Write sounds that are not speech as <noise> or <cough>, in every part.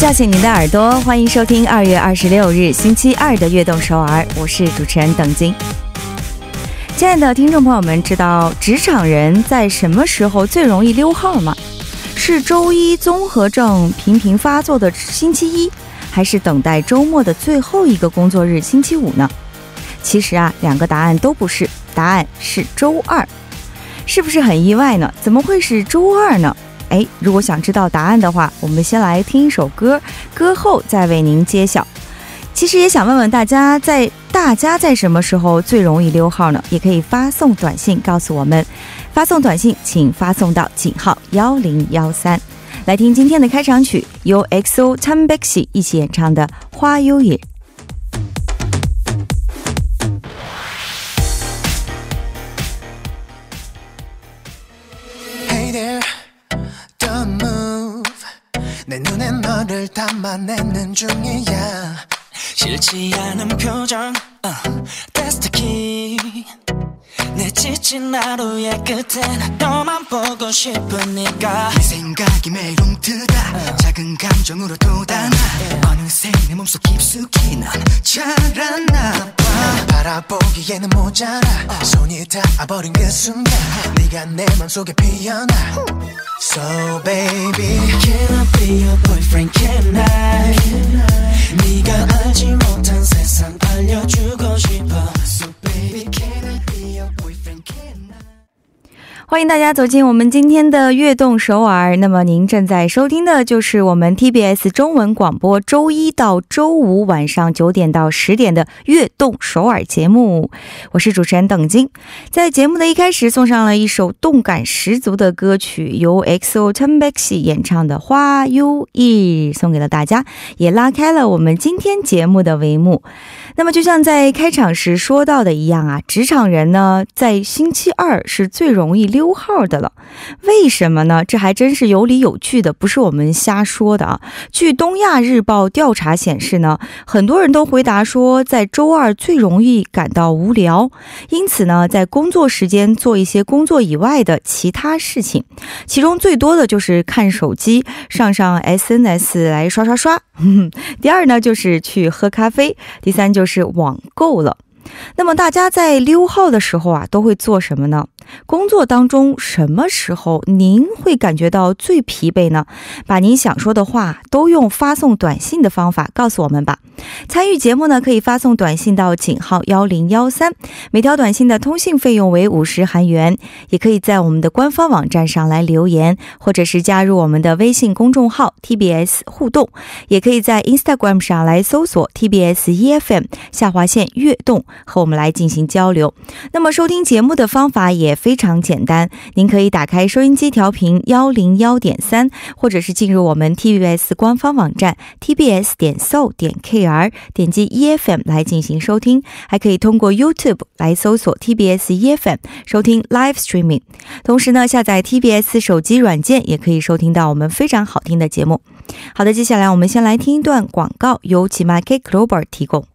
叫醒您的耳朵，欢迎收听二月二十六日星期二的《悦动首尔》，我是主持人邓晶。亲爱的听众朋友们，知道职场人在什么时候最容易溜号吗？是周一综合症频频发作的星期一，还是等待周末的最后一个工作日星期五呢？其实啊，两个答案都不是，答案是周二。是不是很意外呢？怎么会是周二呢？哎，如果想知道答案的话，我们先来听一首歌，歌后再为您揭晓。其实也想问问大家，在大家在什么时候最容易溜号呢？也可以发送短信告诉我们。发送短信请发送到井号幺零幺三。来听今天的开场曲，由 XO Tambexi 一起演唱的《花优野》。 담아내는 중이야. 싫지 않은 표정 uh, the key 내 지친 하루의 끝엔 너만 보고 싶으니까. 내 생각이 매일 움트다. uh. 작은 감정으로 돋아나 yeah. 어느새 내 몸속 깊숙이 넌 자라나 봐. 바라보기에는 모자라. uh. 손이 닿아버린 그 순간 네가 내 맘속에 피어나. So baby Can I be your boyfriend? Can I, can I? 네가 알지 못한 세상 알려주고 싶어 欢迎大家走进我们今天的悦动首尔。那么您正在收听的就是我们 TBS 中文广播周一到周五晚上九点到十点的悦动首尔节目。我是主持人邓晶。在节目的一开始，送上了一首动感十足的歌曲，由 XO Tambexi 演唱的《花 U E》，送给了大家，也拉开了我们今天节目的帷幕。那么，就像在开场时说到的一样啊，职场人呢，在星期二是最容易溜溜号的了。为什么呢？这还真是有理有据的，不是我们瞎说的啊。据东亚日报调查显示呢，很多人都回答说，在周二最容易感到无聊，因此呢，在工作时间做一些工作以外的其他事情，其中最多的就是看手机，上上 SNS 来刷刷刷。<laughs> 第二呢，就是去喝咖啡。第三就是网购了。那么大家在溜号的时候啊，都会做什么呢？工作当中什么时候您会感觉到最疲惫呢？把您想说的话都用发送短信的方法告诉我们吧。参与节目呢，可以发送短信到井号幺零幺三，每条短信的通信费用为五十韩元。也可以在我们的官方网站上来留言，或者是加入我们的微信公众号 TBS 互动，也可以在 Instagram 上来搜索 TBS EFM 下划线悦动，和我们来进行交流。那么收听节目的方法也。非常简单，您可以打开收音机调频幺零幺点三，或者是进入我们 TBS 官方网站 tbs 点 so 点 kr，点击 EFM 来进行收听。还可以通过 YouTube 来搜索 TBS EFM 收听 Live Streaming。同时呢，下载 TBS 手机软件也可以收听到我们非常好听的节目。好的，接下来我们先来听一段广告，由 Chimake Global 提供。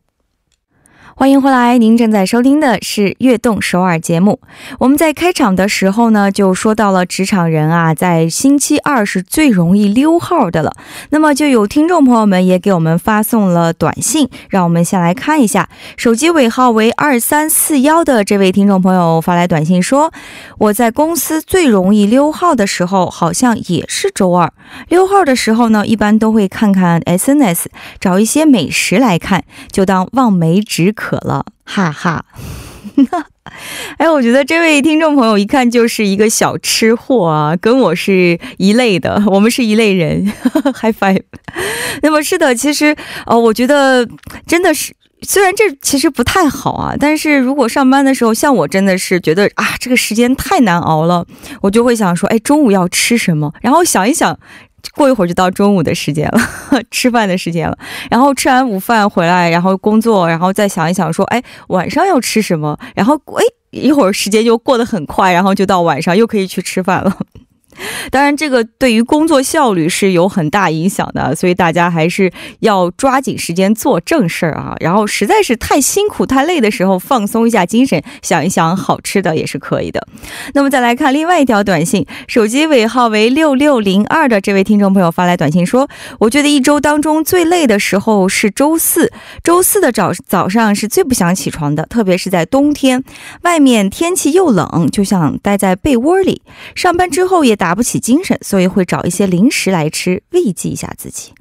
欢迎回来，您正在收听的是《悦动首尔》节目。我们在开场的时候呢，就说到了职场人啊，在星期二是最容易溜号的了。那么，就有听众朋友们也给我们发送了短信，让我们先来看一下。手机尾号为二三四幺的这位听众朋友发来短信说：“我在公司最容易溜号的时候，好像也是周二。溜号的时候呢，一般都会看看 SNS，找一些美食来看，就当望梅止渴。”渴了，哈哈！<laughs> 哎，我觉得这位听众朋友一看就是一个小吃货啊，跟我是一类的，我们是一类人。<laughs> High five！那么是的，其实呃，我觉得真的是，虽然这其实不太好啊，但是如果上班的时候，像我真的是觉得啊，这个时间太难熬了，我就会想说，哎，中午要吃什么？然后想一想。过一会儿就到中午的时间了，<laughs> 吃饭的时间了。然后吃完午饭回来，然后工作，然后再想一想，说，哎，晚上要吃什么？然后，哎，一会儿时间就过得很快，然后就到晚上又可以去吃饭了。当然，这个对于工作效率是有很大影响的，所以大家还是要抓紧时间做正事儿啊。然后实在是太辛苦、太累的时候，放松一下精神，想一想好吃的也是可以的。那么再来看另外一条短信，手机尾号为六六零二的这位听众朋友发来短信说：“我觉得一周当中最累的时候是周四，周四的早早上是最不想起床的，特别是在冬天，外面天气又冷，就想待在被窝里。上班之后也打打不起。”精神，所以会找一些零食来吃，慰藉一下自己。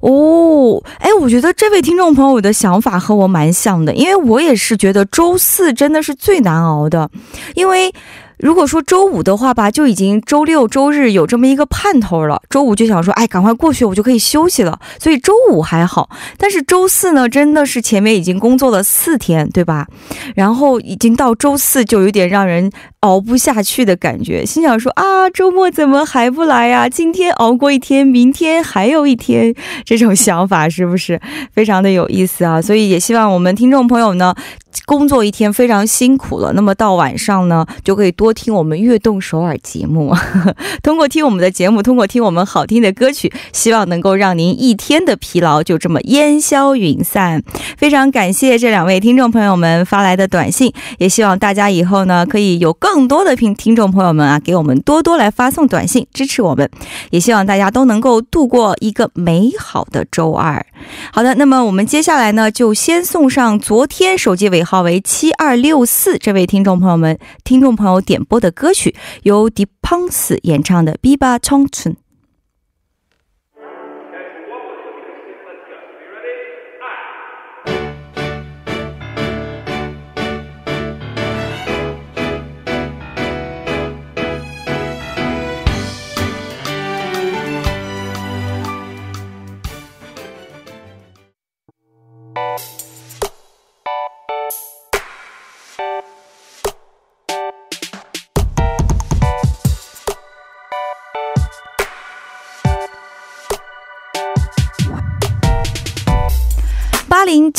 哦，哎，我觉得这位听众朋友的想法和我蛮像的，因为我也是觉得周四真的是最难熬的，因为。如果说周五的话吧，就已经周六周日有这么一个盼头了。周五就想说，哎，赶快过去，我就可以休息了。所以周五还好，但是周四呢，真的是前面已经工作了四天，对吧？然后已经到周四，就有点让人熬不下去的感觉。心想说啊，周末怎么还不来呀？今天熬过一天，明天还有一天，这种想法是不是非常的有意思啊？<laughs> 所以也希望我们听众朋友呢。工作一天非常辛苦了，那么到晚上呢，就可以多听我们悦动首尔节目。<laughs> 通过听我们的节目，通过听我们好听的歌曲，希望能够让您一天的疲劳就这么烟消云散。非常感谢这两位听众朋友们发来的短信，也希望大家以后呢，可以有更更多的听听众朋友们啊，给我们多多来发送短信支持我们。也希望大家都能够度过一个美好的周二。好的，那么我们接下来呢，就先送上昨天手机尾号为七二六四这位听众朋友们听众朋友点播的歌曲，由 Dipans 演唱的《Biba c h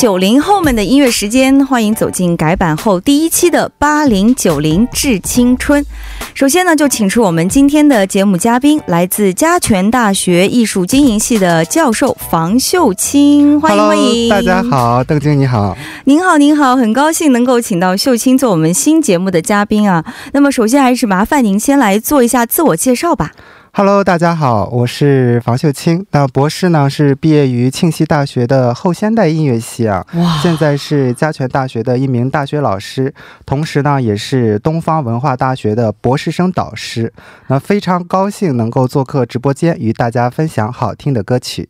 九零后们的音乐时间，欢迎走进改版后第一期的八零九零致青春。首先呢，就请出我们今天的节目嘉宾，来自嘉泉大学艺术经营系的教授房秀清，欢迎欢迎。大家好，邓晶你好，您好您好，很高兴能够请到秀清做我们新节目的嘉宾啊。那么首先还是麻烦您先来做一下自我介绍吧。Hello，大家好，我是房秀清。那博士呢是毕业于庆熙大学的后现代音乐系啊，现在是嘉泉大学的一名大学老师，同时呢也是东方文化大学的博士生导师。那非常高兴能够做客直播间，与大家分享好听的歌曲。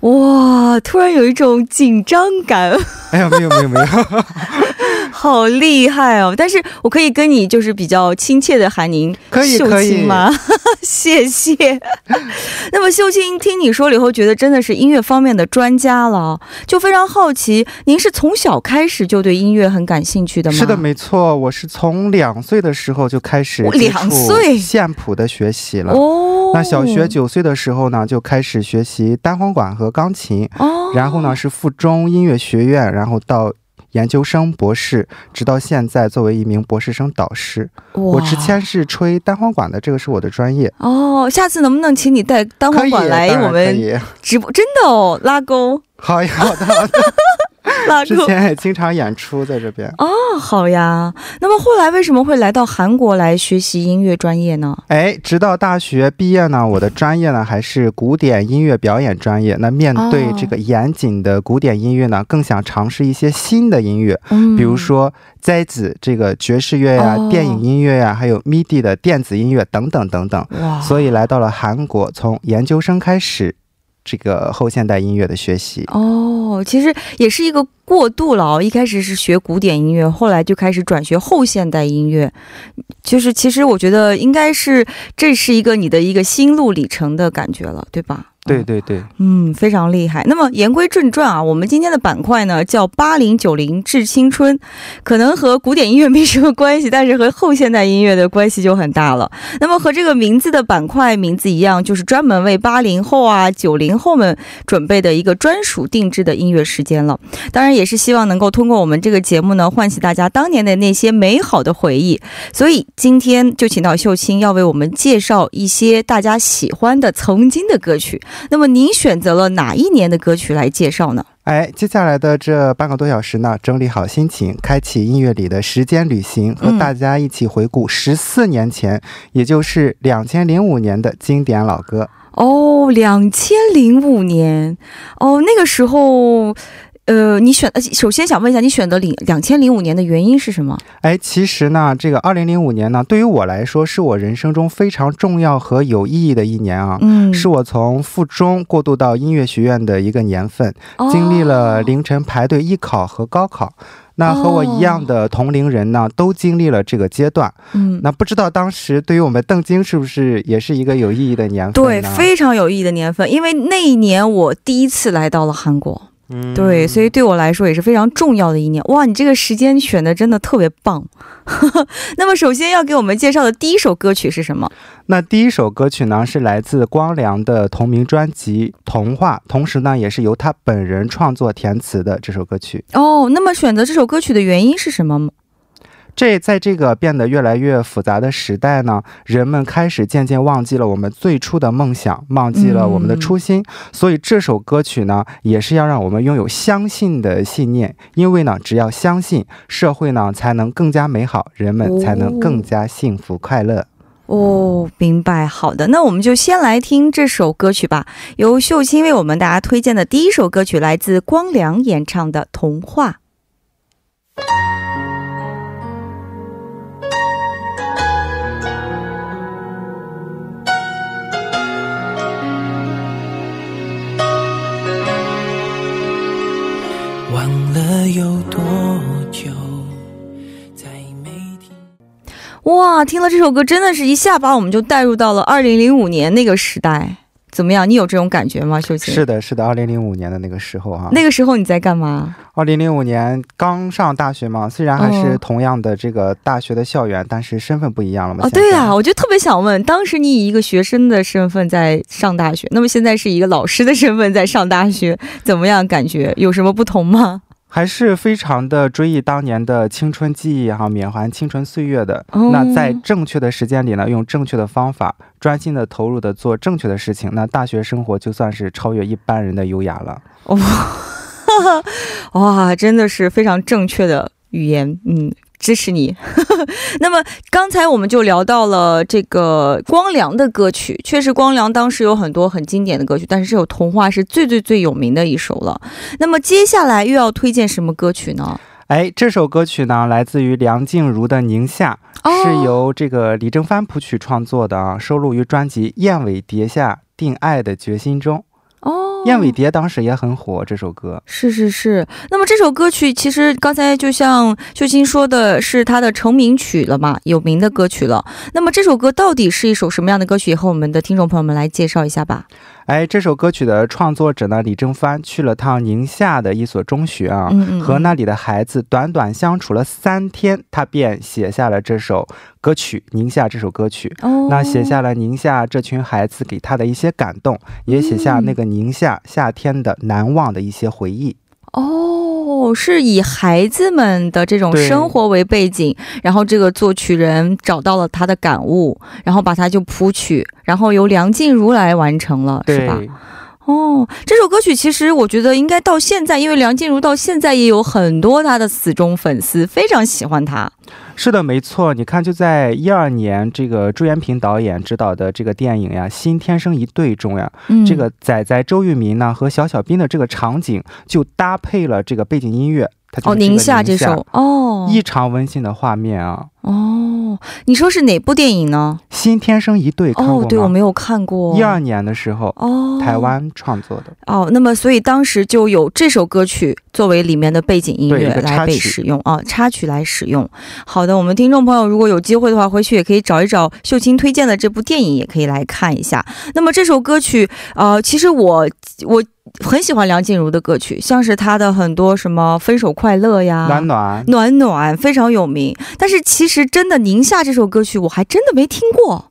哇，突然有一种紧张感。哎呀，没有没有没有。<laughs> 好厉害哦！但是我可以跟你就是比较亲切的喊您秀清吗？<laughs> 谢谢。那么秀清听你说了以后，觉得真的是音乐方面的专家了，就非常好奇，您是从小开始就对音乐很感兴趣的吗？是的，没错，我是从两岁的时候就开始两岁线谱的学习了。哦，那小学九岁的时候呢，就开始学习单簧管和钢琴。哦，然后呢是附中音乐学院，然后到。研究生、博士，直到现在，作为一名博士生导师，我之前是吹单簧管的，这个是我的专业。哦，下次能不能请你带单簧管来我们直播？真的哦，拉钩。好呀，好的。<laughs> <laughs> 之前也经常演出在这边哦，好呀。那么后来为什么会来到韩国来学习音乐专业呢？哎，直到大学毕业呢，我的专业呢还是古典音乐表演专业。那面对这个严谨的古典音乐呢，更想尝试一些新的音乐，比如说在子这个爵士乐呀、电影音乐呀，还有 MIDI 的电子音乐等等等等。哇！所以来到了韩国，从研究生开始。这个后现代音乐的学习哦，其实也是一个过渡了。一开始是学古典音乐，后来就开始转学后现代音乐。就是其实我觉得应该是这是一个你的一个心路里程的感觉了，对吧？对对对，嗯，非常厉害。那么言归正传啊，我们今天的板块呢叫八零九零致青春，可能和古典音乐没什么关系，但是和后现代音乐的关系就很大了。那么和这个名字的板块名字一样，就是专门为八零后啊、九零后们准备的一个专属定制的音乐时间了。当然也是希望能够通过我们这个节目呢，唤起大家当年的那些美好的回忆。所以今天就请到秀清要为我们介绍一些大家喜欢的曾经的歌曲。那么您选择了哪一年的歌曲来介绍呢？哎，接下来的这半个多小时呢，整理好心情，开启音乐里的时间旅行，和大家一起回顾十四年前，也就是两千零五年的经典老歌。哦，两千零五年，哦，那个时候。呃，你选呃，首先想问一下，你选择零两千零五年的原因是什么？哎，其实呢，这个二零零五年呢，对于我来说，是我人生中非常重要和有意义的一年啊。嗯，是我从附中过渡到音乐学院的一个年份，经历了凌晨排队艺考和高考。那和我一样的同龄人呢，都经历了这个阶段。嗯，那不知道当时对于我们邓晶是不是也是一个有意义的年份？对，非常有意义的年份，因为那一年我第一次来到了韩国。对，所以对我来说也是非常重要的一年。哇，你这个时间选的真的特别棒。<laughs> 那么，首先要给我们介绍的第一首歌曲是什么？那第一首歌曲呢，是来自光良的同名专辑《童话》，同时呢，也是由他本人创作填词的这首歌曲。哦，那么选择这首歌曲的原因是什么？这在这个变得越来越复杂的时代呢，人们开始渐渐忘记了我们最初的梦想，忘记了我们的初心。所以这首歌曲呢，也是要让我们拥有相信的信念。因为呢，只要相信，社会呢才能更加美好，人们才能更加幸福快乐。哦，明白。好的，那我们就先来听这首歌曲吧。由秀清为我们大家推荐的第一首歌曲，来自光良演唱的《童话》。有多久？哇，听了这首歌，真的是一下把我们就带入到了二零零五年那个时代。怎么样？你有这种感觉吗，秀琴？是的，是的，二零零五年的那个时候啊。那个时候你在干嘛？二零零五年刚上大学嘛，虽然还是同样的这个大学的校园，但是身份不一样了嘛。啊，对呀，我就特别想问，当时你以一个学生的身份在上大学，那么现在是一个老师的身份在上大学，怎么样？感觉有什么不同吗？还是非常的追忆当年的青春记忆哈，缅怀青春岁月的。那在正确的时间里呢，用正确的方法，专心的投入的做正确的事情。那大学生活就算是超越一般人的优雅了。<laughs> 哇，真的是非常正确的语言，嗯。支持你。<laughs> 那么刚才我们就聊到了这个光良的歌曲，确实光良当时有很多很经典的歌曲，但是这首《童话》是最最最有名的一首了。那么接下来又要推荐什么歌曲呢？哎，这首歌曲呢，来自于梁静茹的《宁夏》，是由这个李正帆谱曲创作的啊，收录于专辑《燕尾蝶下定爱的决心》中。燕尾蝶当时也很火，这首歌是是是。那么这首歌曲其实刚才就像秀清说的，是他的成名曲了嘛，有名的歌曲了。那么这首歌到底是一首什么样的歌曲？和我们的听众朋友们来介绍一下吧。哎，这首歌曲的创作者呢，李正帆去了趟宁夏的一所中学啊，和那里的孩子短短相处了三天，他便写下了这首歌曲《宁夏》这首歌曲。哦，那写下了宁夏这群孩子给他的一些感动，也写下那个宁夏夏天的难忘的一些回忆。哦，是以孩子们的这种生活为背景，然后这个作曲人找到了他的感悟，然后把它就谱曲，然后由梁静茹来完成了，是吧？哦，这首歌曲其实我觉得应该到现在，因为梁静茹到现在也有很多她的死忠粉丝，非常喜欢她。是的，没错。你看，就在一二年，这个朱延平导演执导的这个电影呀，《新天生一对》中呀，这个仔仔周渝民呢和小小兵的这个场景就搭配了这个背景音乐，哦，宁夏这首哦，异常温馨的画面啊。哦。哦，你说是哪部电影呢？新天生一对，看过吗？哦，对，我没有看过。一二年的时候，哦，台湾创作的。哦，那么所以当时就有这首歌曲作为里面的背景音乐来被使用啊，插曲来使用。好的，我们听众朋友如果有机会的话，回去也可以找一找秀清推荐的这部电影，也可以来看一下。那么这首歌曲，呃，其实我我。很喜欢梁静茹的歌曲，像是她的很多什么《分手快乐》呀，暖暖暖暖非常有名。但是其实真的《宁夏》这首歌曲，我还真的没听过。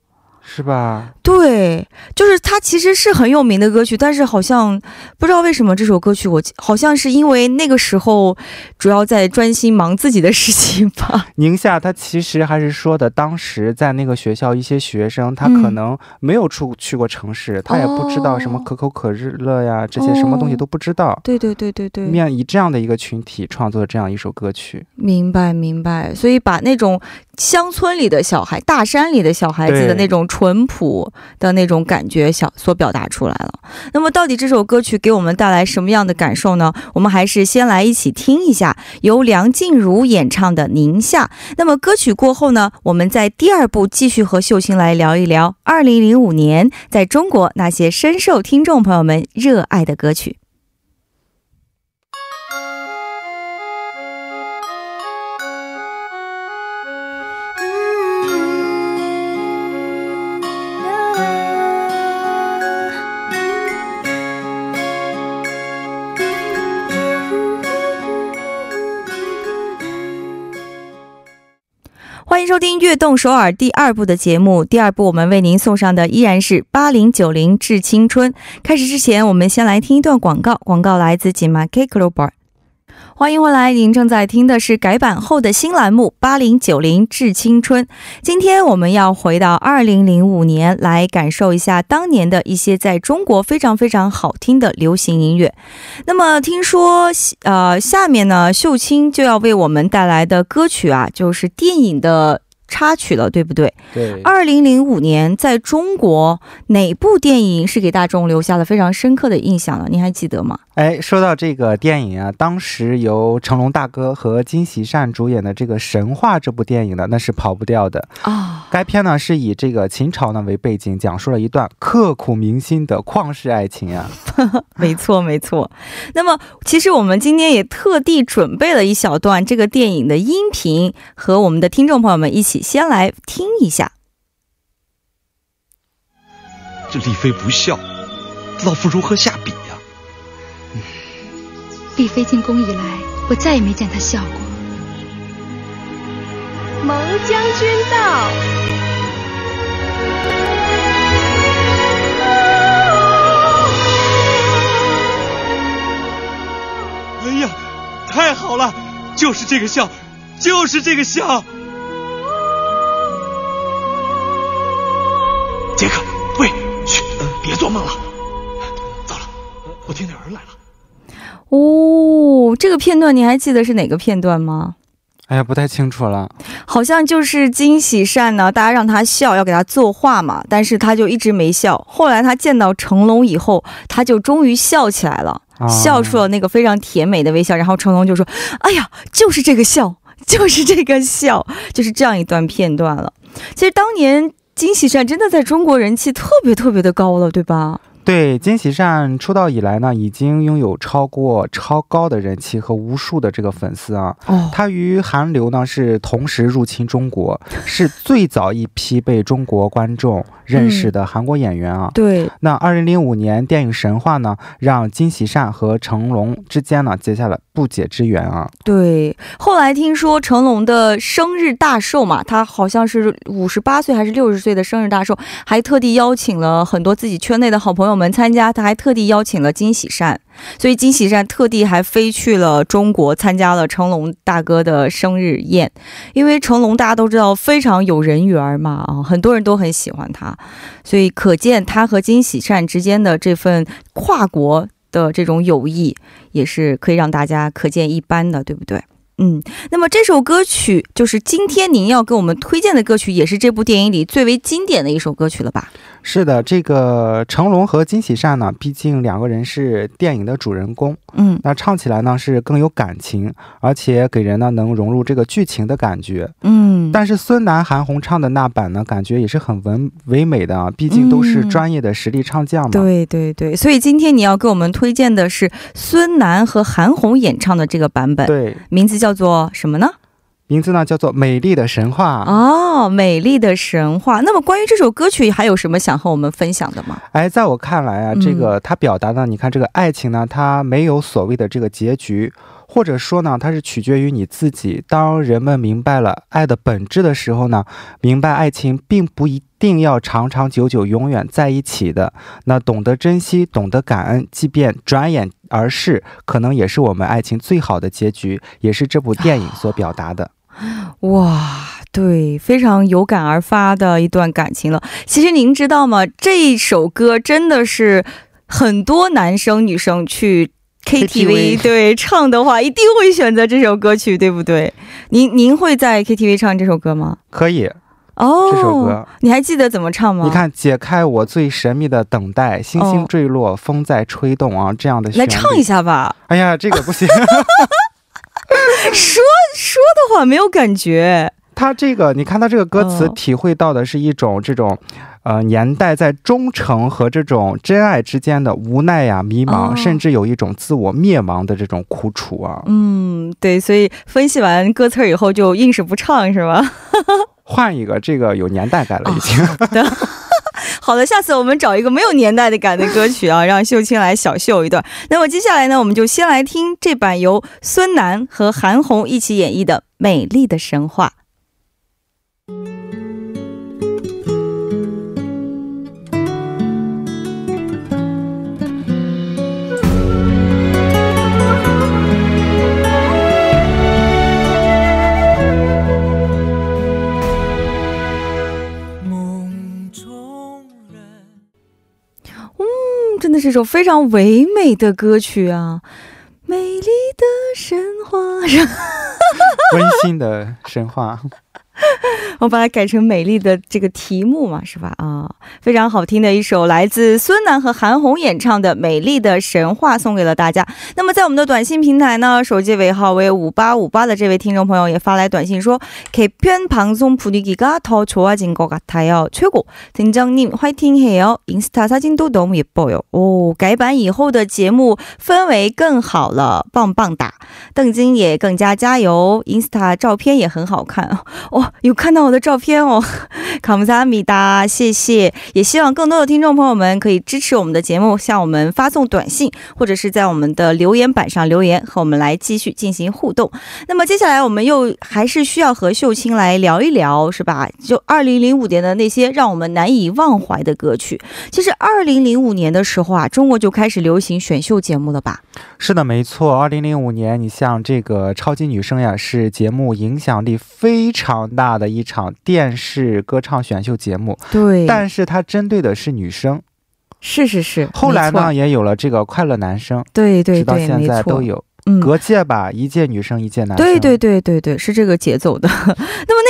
是吧？对，就是它其实是很有名的歌曲，但是好像不知道为什么这首歌曲，我好像是因为那个时候主要在专心忙自己的事情吧。<laughs> 宁夏，他其实还是说的，当时在那个学校一些学生，他可能没有出去过城市，他也不知道什么可口可乐呀这些什么东西都不知道。对对对对对。面以这样的一个群体创作这样一首歌曲，明白明白。所以把那种乡村里的小孩、大山里的小孩子的那种。淳朴的那种感觉，小所表达出来了。那么，到底这首歌曲给我们带来什么样的感受呢？我们还是先来一起听一下由梁静茹演唱的《宁夏》。那么，歌曲过后呢，我们在第二部继续和秀清来聊一聊2005年在中国那些深受听众朋友们热爱的歌曲。欢迎收听《悦动首尔》第二部的节目。第二部我们为您送上的依然是八零九零致青春。开始之前，我们先来听一段广告。广告来自金马 K Global。欢迎回来，您正在听的是改版后的新栏目《八零九零致青春》。今天我们要回到二零零五年，来感受一下当年的一些在中国非常非常好听的流行音乐。那么，听说呃，下面呢，秀清就要为我们带来的歌曲啊，就是电影的。插曲了，对不对？对。二零零五年，在中国哪部电影是给大众留下了非常深刻的印象呢？您还记得吗？哎，说到这个电影啊，当时由成龙大哥和金喜善主演的这个《神话》这部电影呢，那是跑不掉的啊。该片呢是以这个秦朝呢为背景，讲述了一段刻骨铭心的旷世爱情啊。<laughs> 没错，没错。那么，其实我们今天也特地准备了一小段这个电影的音频，和我们的听众朋友们一起先来听一下。这丽妃不孝，老夫如何下笔呀？丽妃进宫以来，我再也没见她笑过。蒙将军到。哎呀，太好了，就是这个笑，就是这个笑。杰克，喂，嘘，别做梦了。糟了，我听见人来了。哦，这个片段你还记得是哪个片段吗？哎呀，不太清楚了。好像就是金喜善呢，大家让他笑，要给他作画嘛，但是他就一直没笑。后来他见到成龙以后，他就终于笑起来了，笑出了那个非常甜美的微笑。然后成龙就说：“哎呀，就是这个笑，就是这个笑，就是这样一段片段了。”其实当年惊喜善真的在中国人气特别特别的高了，对吧？对金喜善出道以来呢，已经拥有超过超高的人气和无数的这个粉丝啊。哦，他与韩流呢是同时入侵中国，是最早一批被中国观众认识的韩国演员啊。对，那二零零五年电影《神话》呢，让金喜善和成龙之间呢结下了不解之缘啊。对，后来听说成龙的生日大寿嘛，他好像是五十八岁还是六十岁的生日大寿，还特地邀请了很多自己圈内的好朋友。我们参加，他还特地邀请了金喜善，所以金喜善特地还飞去了中国，参加了成龙大哥的生日宴。因为成龙大家都知道非常有人缘嘛，啊，很多人都很喜欢他，所以可见他和金喜善之间的这份跨国的这种友谊，也是可以让大家可见一斑的，对不对？嗯，那么这首歌曲就是今天您要给我们推荐的歌曲，也是这部电影里最为经典的一首歌曲了吧？是的，这个成龙和金喜善呢，毕竟两个人是电影的主人公，嗯，那唱起来呢是更有感情，而且给人呢能融入这个剧情的感觉，嗯。但是孙楠、韩红唱的那版呢，感觉也是很唯唯美的啊，毕竟都是专业的实力唱将嘛。对对对，所以今天你要给我们推荐的是孙楠和韩红演唱的这个版本，对，名字叫做什么呢？名字呢叫做《美丽的神话》哦，《美丽的神话》。那么关于这首歌曲，还有什么想和我们分享的吗？哎，在我看来啊，这个它表达的，你看这个爱情呢，它没有所谓的这个结局，或者说呢，它是取决于你自己。当人们明白了爱的本质的时候呢，明白爱情并不一定要长长久久、永远在一起的。那懂得珍惜，懂得感恩，即便转眼而逝，可能也是我们爱情最好的结局，也是这部电影所表达的。哇，对，非常有感而发的一段感情了。其实您知道吗？这首歌真的是很多男生女生去 KTV <laughs> 对唱的话，一定会选择这首歌曲，对不对？您您会在 KTV 唱这首歌吗？可以哦，这首歌你还记得怎么唱吗？你看，解开我最神秘的等待，星星坠落，风在吹动啊，这样的来唱一下吧。哎呀，这个不行。<laughs> 说说的话没有感觉，他这个你看他这个歌词，体会到的是一种这种，呃，年代在忠诚和这种真爱之间的无奈呀、迷茫，甚至有一种自我灭亡的这种苦楚啊。嗯，对，所以分析完歌词以后就硬是不唱是吧？<laughs> <laughs> 换一个，这个有年代感了已经。<laughs> 好的，下次我们找一个没有年代的感的歌曲啊，让秀清来小秀一段。那么接下来呢，我们就先来听这版由孙楠和韩红一起演绎的《美丽的神话》。的是首非常唯美的歌曲啊！美丽的神话，<laughs> 温馨的神话。<laughs> 我把它改成美丽的这个题目嘛，是吧？啊，非常好听的一首来自孙楠和韩红演唱的《美丽的神话》，送给了大家。那么在我们的短信平台呢，手机尾号为五八五八的这位听众朋友也发来短信说：“개편방송분위기가더좋아진것같아 요， 최고팀장님화이팅해 요。 인스타사진도너무예뻐 요。 哦，改版以后的节目氛围更好了，棒棒哒！邓金也更加加油，Insta 照片也很好看哦。 ！” <laughs> 有看到我的照片哦，<laughs> 卡姆萨米达，谢谢。也希望更多的听众朋友们可以支持我们的节目，向我们发送短信，或者是在我们的留言板上留言，和我们来继续进行互动。那么接下来我们又还是需要和秀清来聊一聊，是吧？就二零零五年的那些让我们难以忘怀的歌曲。其实二零零五年的时候啊，中国就开始流行选秀节目了吧？是的，没错。二零零五年，你像这个超级女声呀，是节目影响力非常大的一场电视歌唱选秀节目。对，但是它针对的是女生。是是是。后来呢，也有了这个快乐男生。对对对，直到现在都有。嗯隔届吧，一届女生一届男生。对对对对对，是这个节奏的。那么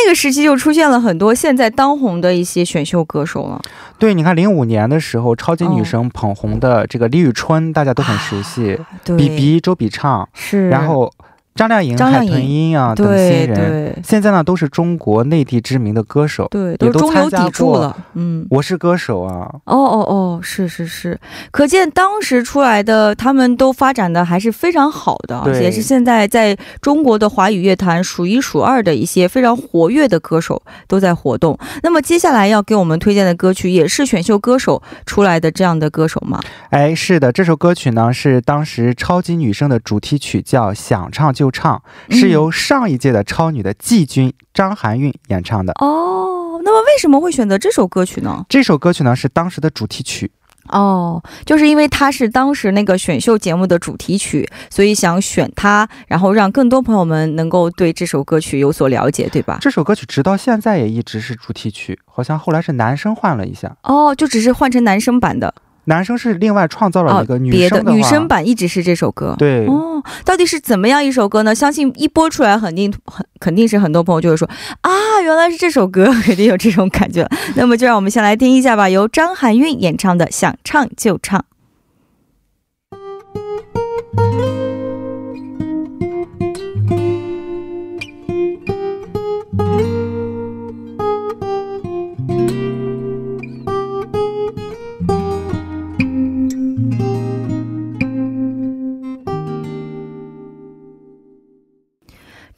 那个时期就出现了很多现在当红的一些选秀歌手了。对，你看零五年的时候，超级女生捧红的这个李宇春，大家都很熟悉。比比周笔畅是，然后。张靓颖、海豚音啊等新人，现在呢都是中国内地知名的歌手，对，都中流砥柱了。嗯，我是歌手啊。哦哦哦，是是是，可见当时出来的他们都发展的还是非常好的，也是现在在中国的华语乐坛数一数二的一些非常活跃的歌手都在活动。那么接下来要给我们推荐的歌曲，也是选秀歌手出来的这样的歌手吗？哎，是的，这首歌曲呢是当时超级女声的主题曲，叫《想唱就》。唱是由上一届的超女的季军张含韵演唱的哦。那么为什么会选择这首歌曲呢？这首歌曲呢是当时的主题曲哦，就是因为它是当时那个选秀节目的主题曲，所以想选它，然后让更多朋友们能够对这首歌曲有所了解，对吧？这首歌曲直到现在也一直是主题曲，好像后来是男生换了一下哦，就只是换成男生版的。男生是另外创造了一个女别生的的女生版一直是这首歌。对，哦，到底是怎么样一首歌呢？相信一播出来，肯定很肯定是很多朋友就会说啊，原来是这首歌，<laughs> 肯定有这种感觉。<laughs> 那么就让我们先来听一下吧，由张含韵演唱的《想唱就唱》。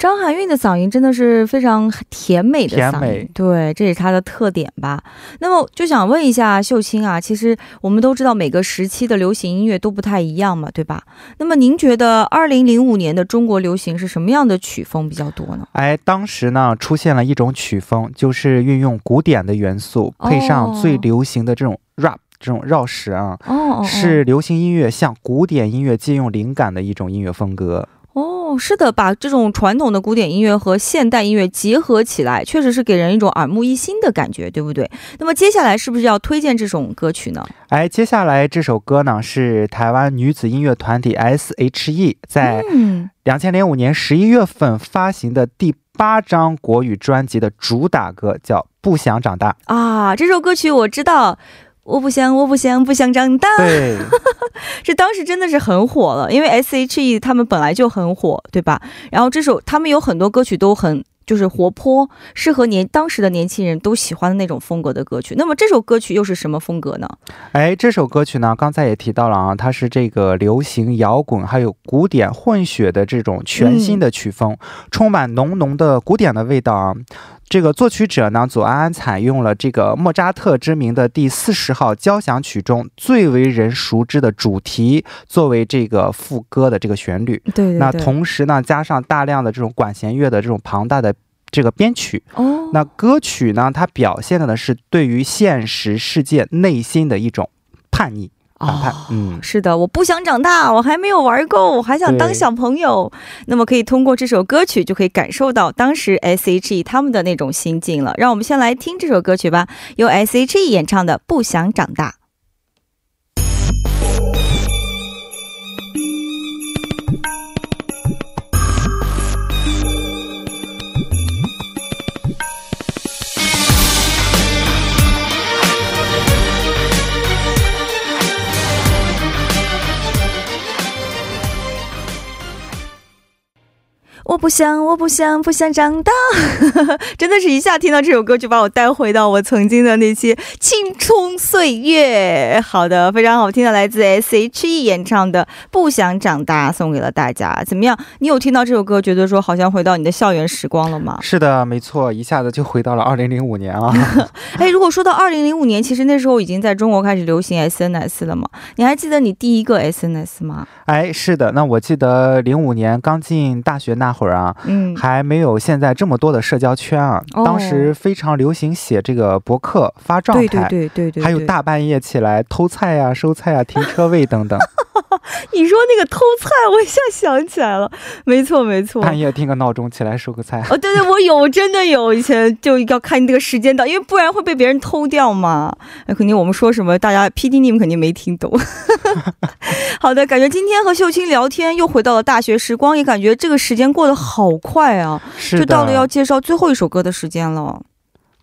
张含韵的嗓音真的是非常甜美的嗓音甜美，对，这也是她的特点吧。那么就想问一下秀清啊，其实我们都知道每个时期的流行音乐都不太一样嘛，对吧？那么您觉得二零零五年的中国流行是什么样的曲风比较多呢？哎，当时呢出现了一种曲风，就是运用古典的元素，配上最流行的这种 rap 这种绕舌啊，是流行音乐向古典音乐借用灵感的一种音乐风格。哦，是的，把这种传统的古典音乐和现代音乐结合起来，确实是给人一种耳目一新的感觉，对不对？那么接下来是不是要推荐这种歌曲呢？哎，接下来这首歌呢是台湾女子音乐团体 S.H.E 在嗯，两千零五年十一月份发行的第八张国语专辑的主打歌，叫《不想长大》。啊，这首歌曲我知道。我不想，我不想，不想长大。对，<laughs> 这当时真的是很火了，因为 S.H.E 他们本来就很火，对吧？然后这首他们有很多歌曲都很就是活泼，适合年当时的年轻人都喜欢的那种风格的歌曲。那么这首歌曲又是什么风格呢？哎，这首歌曲呢，刚才也提到了啊，它是这个流行摇滚还有古典混血的这种全新的曲风，充满浓浓的古典的味道啊。这个作曲者呢，左安安采用了这个莫扎特之名的第四十号交响曲中最为人熟知的主题，作为这个副歌的这个旋律。对对对。那同时呢，加上大量的这种管弦乐的这种庞大的这个编曲。哦，那歌曲呢，它表现的呢是对于现实世界内心的一种叛逆。反叛，嗯，是的，我不想长大，我还没有玩够，我还想当小朋友。那么可以通过这首歌曲就可以感受到当时 S.H.E 他们的那种心境了。让我们先来听这首歌曲吧，由 S.H.E 演唱的《不想长大》。不想，我不想，不想长大。<laughs> 真的是一下听到这首歌，就把我带回到我曾经的那些青葱岁月。好的，非常好听的，来自 S.H.E 演唱的《不想长大》，送给了大家。怎么样？你有听到这首歌，觉得说好像回到你的校园时光了吗？是的，没错，一下子就回到了二零零五年啊。<laughs> 哎，如果说到二零零五年，其实那时候已经在中国开始流行 S.N.S 了嘛？你还记得你第一个 S.N.S 吗？哎，是的，那我记得零五年刚进大学那会儿啊，嗯，还没有现在这么多的社交圈啊。哦、当时非常流行写这个博客发状态，对对对对对，还有大半夜起来偷菜呀、收菜呀、停车位等等。<laughs> 你说那个偷菜，我一下想起来了，没错没错，半夜定个闹钟起来收个菜。哦，对对，我有，真的有，以前就要看这个时间到，因为不然会被别人偷掉嘛。那肯定我们说什么，大家 P D 你们肯定没听懂。<laughs> 好的，感觉今天和秀清聊天又回到了大学时光，也感觉这个时间过得好快啊，就到了要介绍最后一首歌的时间了。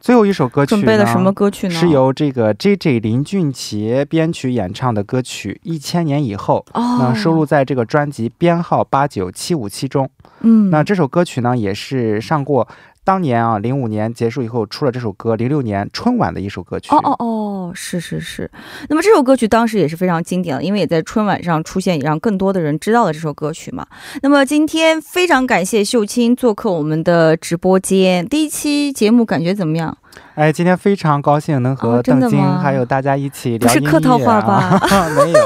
最后一首歌曲准备了什么歌曲呢？是由这个 J J 林俊杰编曲演唱的歌曲《一千年以后》，哦，那收录在这个专辑编号八九七五七中。嗯，那这首歌曲呢，也是上过当年啊，零五年结束以后出了这首歌，零六年春晚的一首歌曲。哦哦哦，是是是。那么这首歌曲当时也是非常经典的，因为也在春晚上出现，也让更多的人知道了这首歌曲嘛。那么今天非常感谢秀清做客我们的直播间，第一期节目感觉怎么样？哎，今天非常高兴能和邓晶还有大家一起聊音乐、啊不是客套话吧？<laughs> 没有，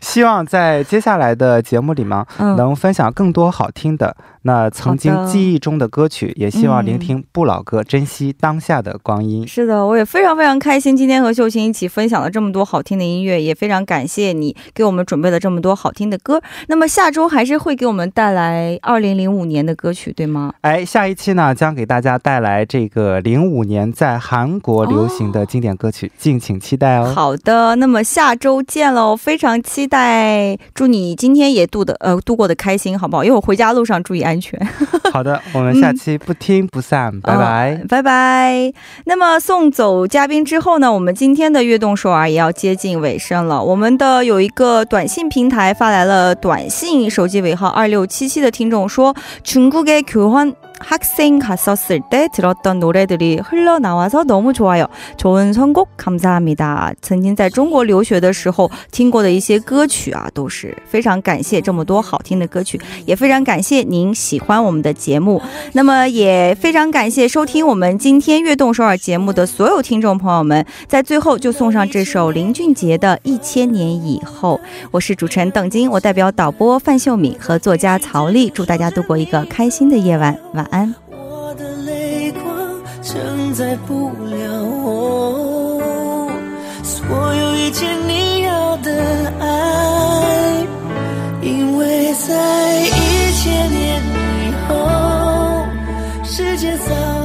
希望在接下来的节目里面、嗯、能分享更多好听的那曾经记忆中的歌曲，也希望聆听不老歌，嗯、珍惜当下的光阴。是的，我也非常非常开心，今天和秀清一起分享了这么多好听的音乐，也非常感谢你给我们准备了这么多好听的歌。那么下周还是会给我们带来2005年的歌曲，对吗？哎，下一期呢将给大家带来这个05年在在韩国流行的经典歌曲，敬请期待哦。好的，那么下周见喽，非常期待。祝你今天也度的呃度过的开心，好不好？因为我回家路上注意安全。<laughs> 好的，我们下期不听不散，拜拜，拜拜。那么送走嘉宾之后呢，我们今天的悦动首尔也要接近尾声了。我们的有一个短信平台发来了短信，手机尾号二六七七的听众说，중국의교환 학생 갔었을 때 들었던 노래들이 흘러나와서 너무 좋아요. 좋은 선곡 감사합니다. 曾经在中国留学的时候听过的一些歌曲啊，都是非常感谢这么多好听的歌曲，也非常感谢您喜欢我们的节目。那么也非常感谢收听我们今天悦动首尔节目的所有听众朋友们，在最后就送上这首林俊杰的《一千年以后》。我是主持人邓晶，我代表导播范秀敏和作家曹丽，祝大家度过一个开心的夜晚，晚安。 我的泪光承载不了哦所有一切你要的爱因为在一千年以后世界早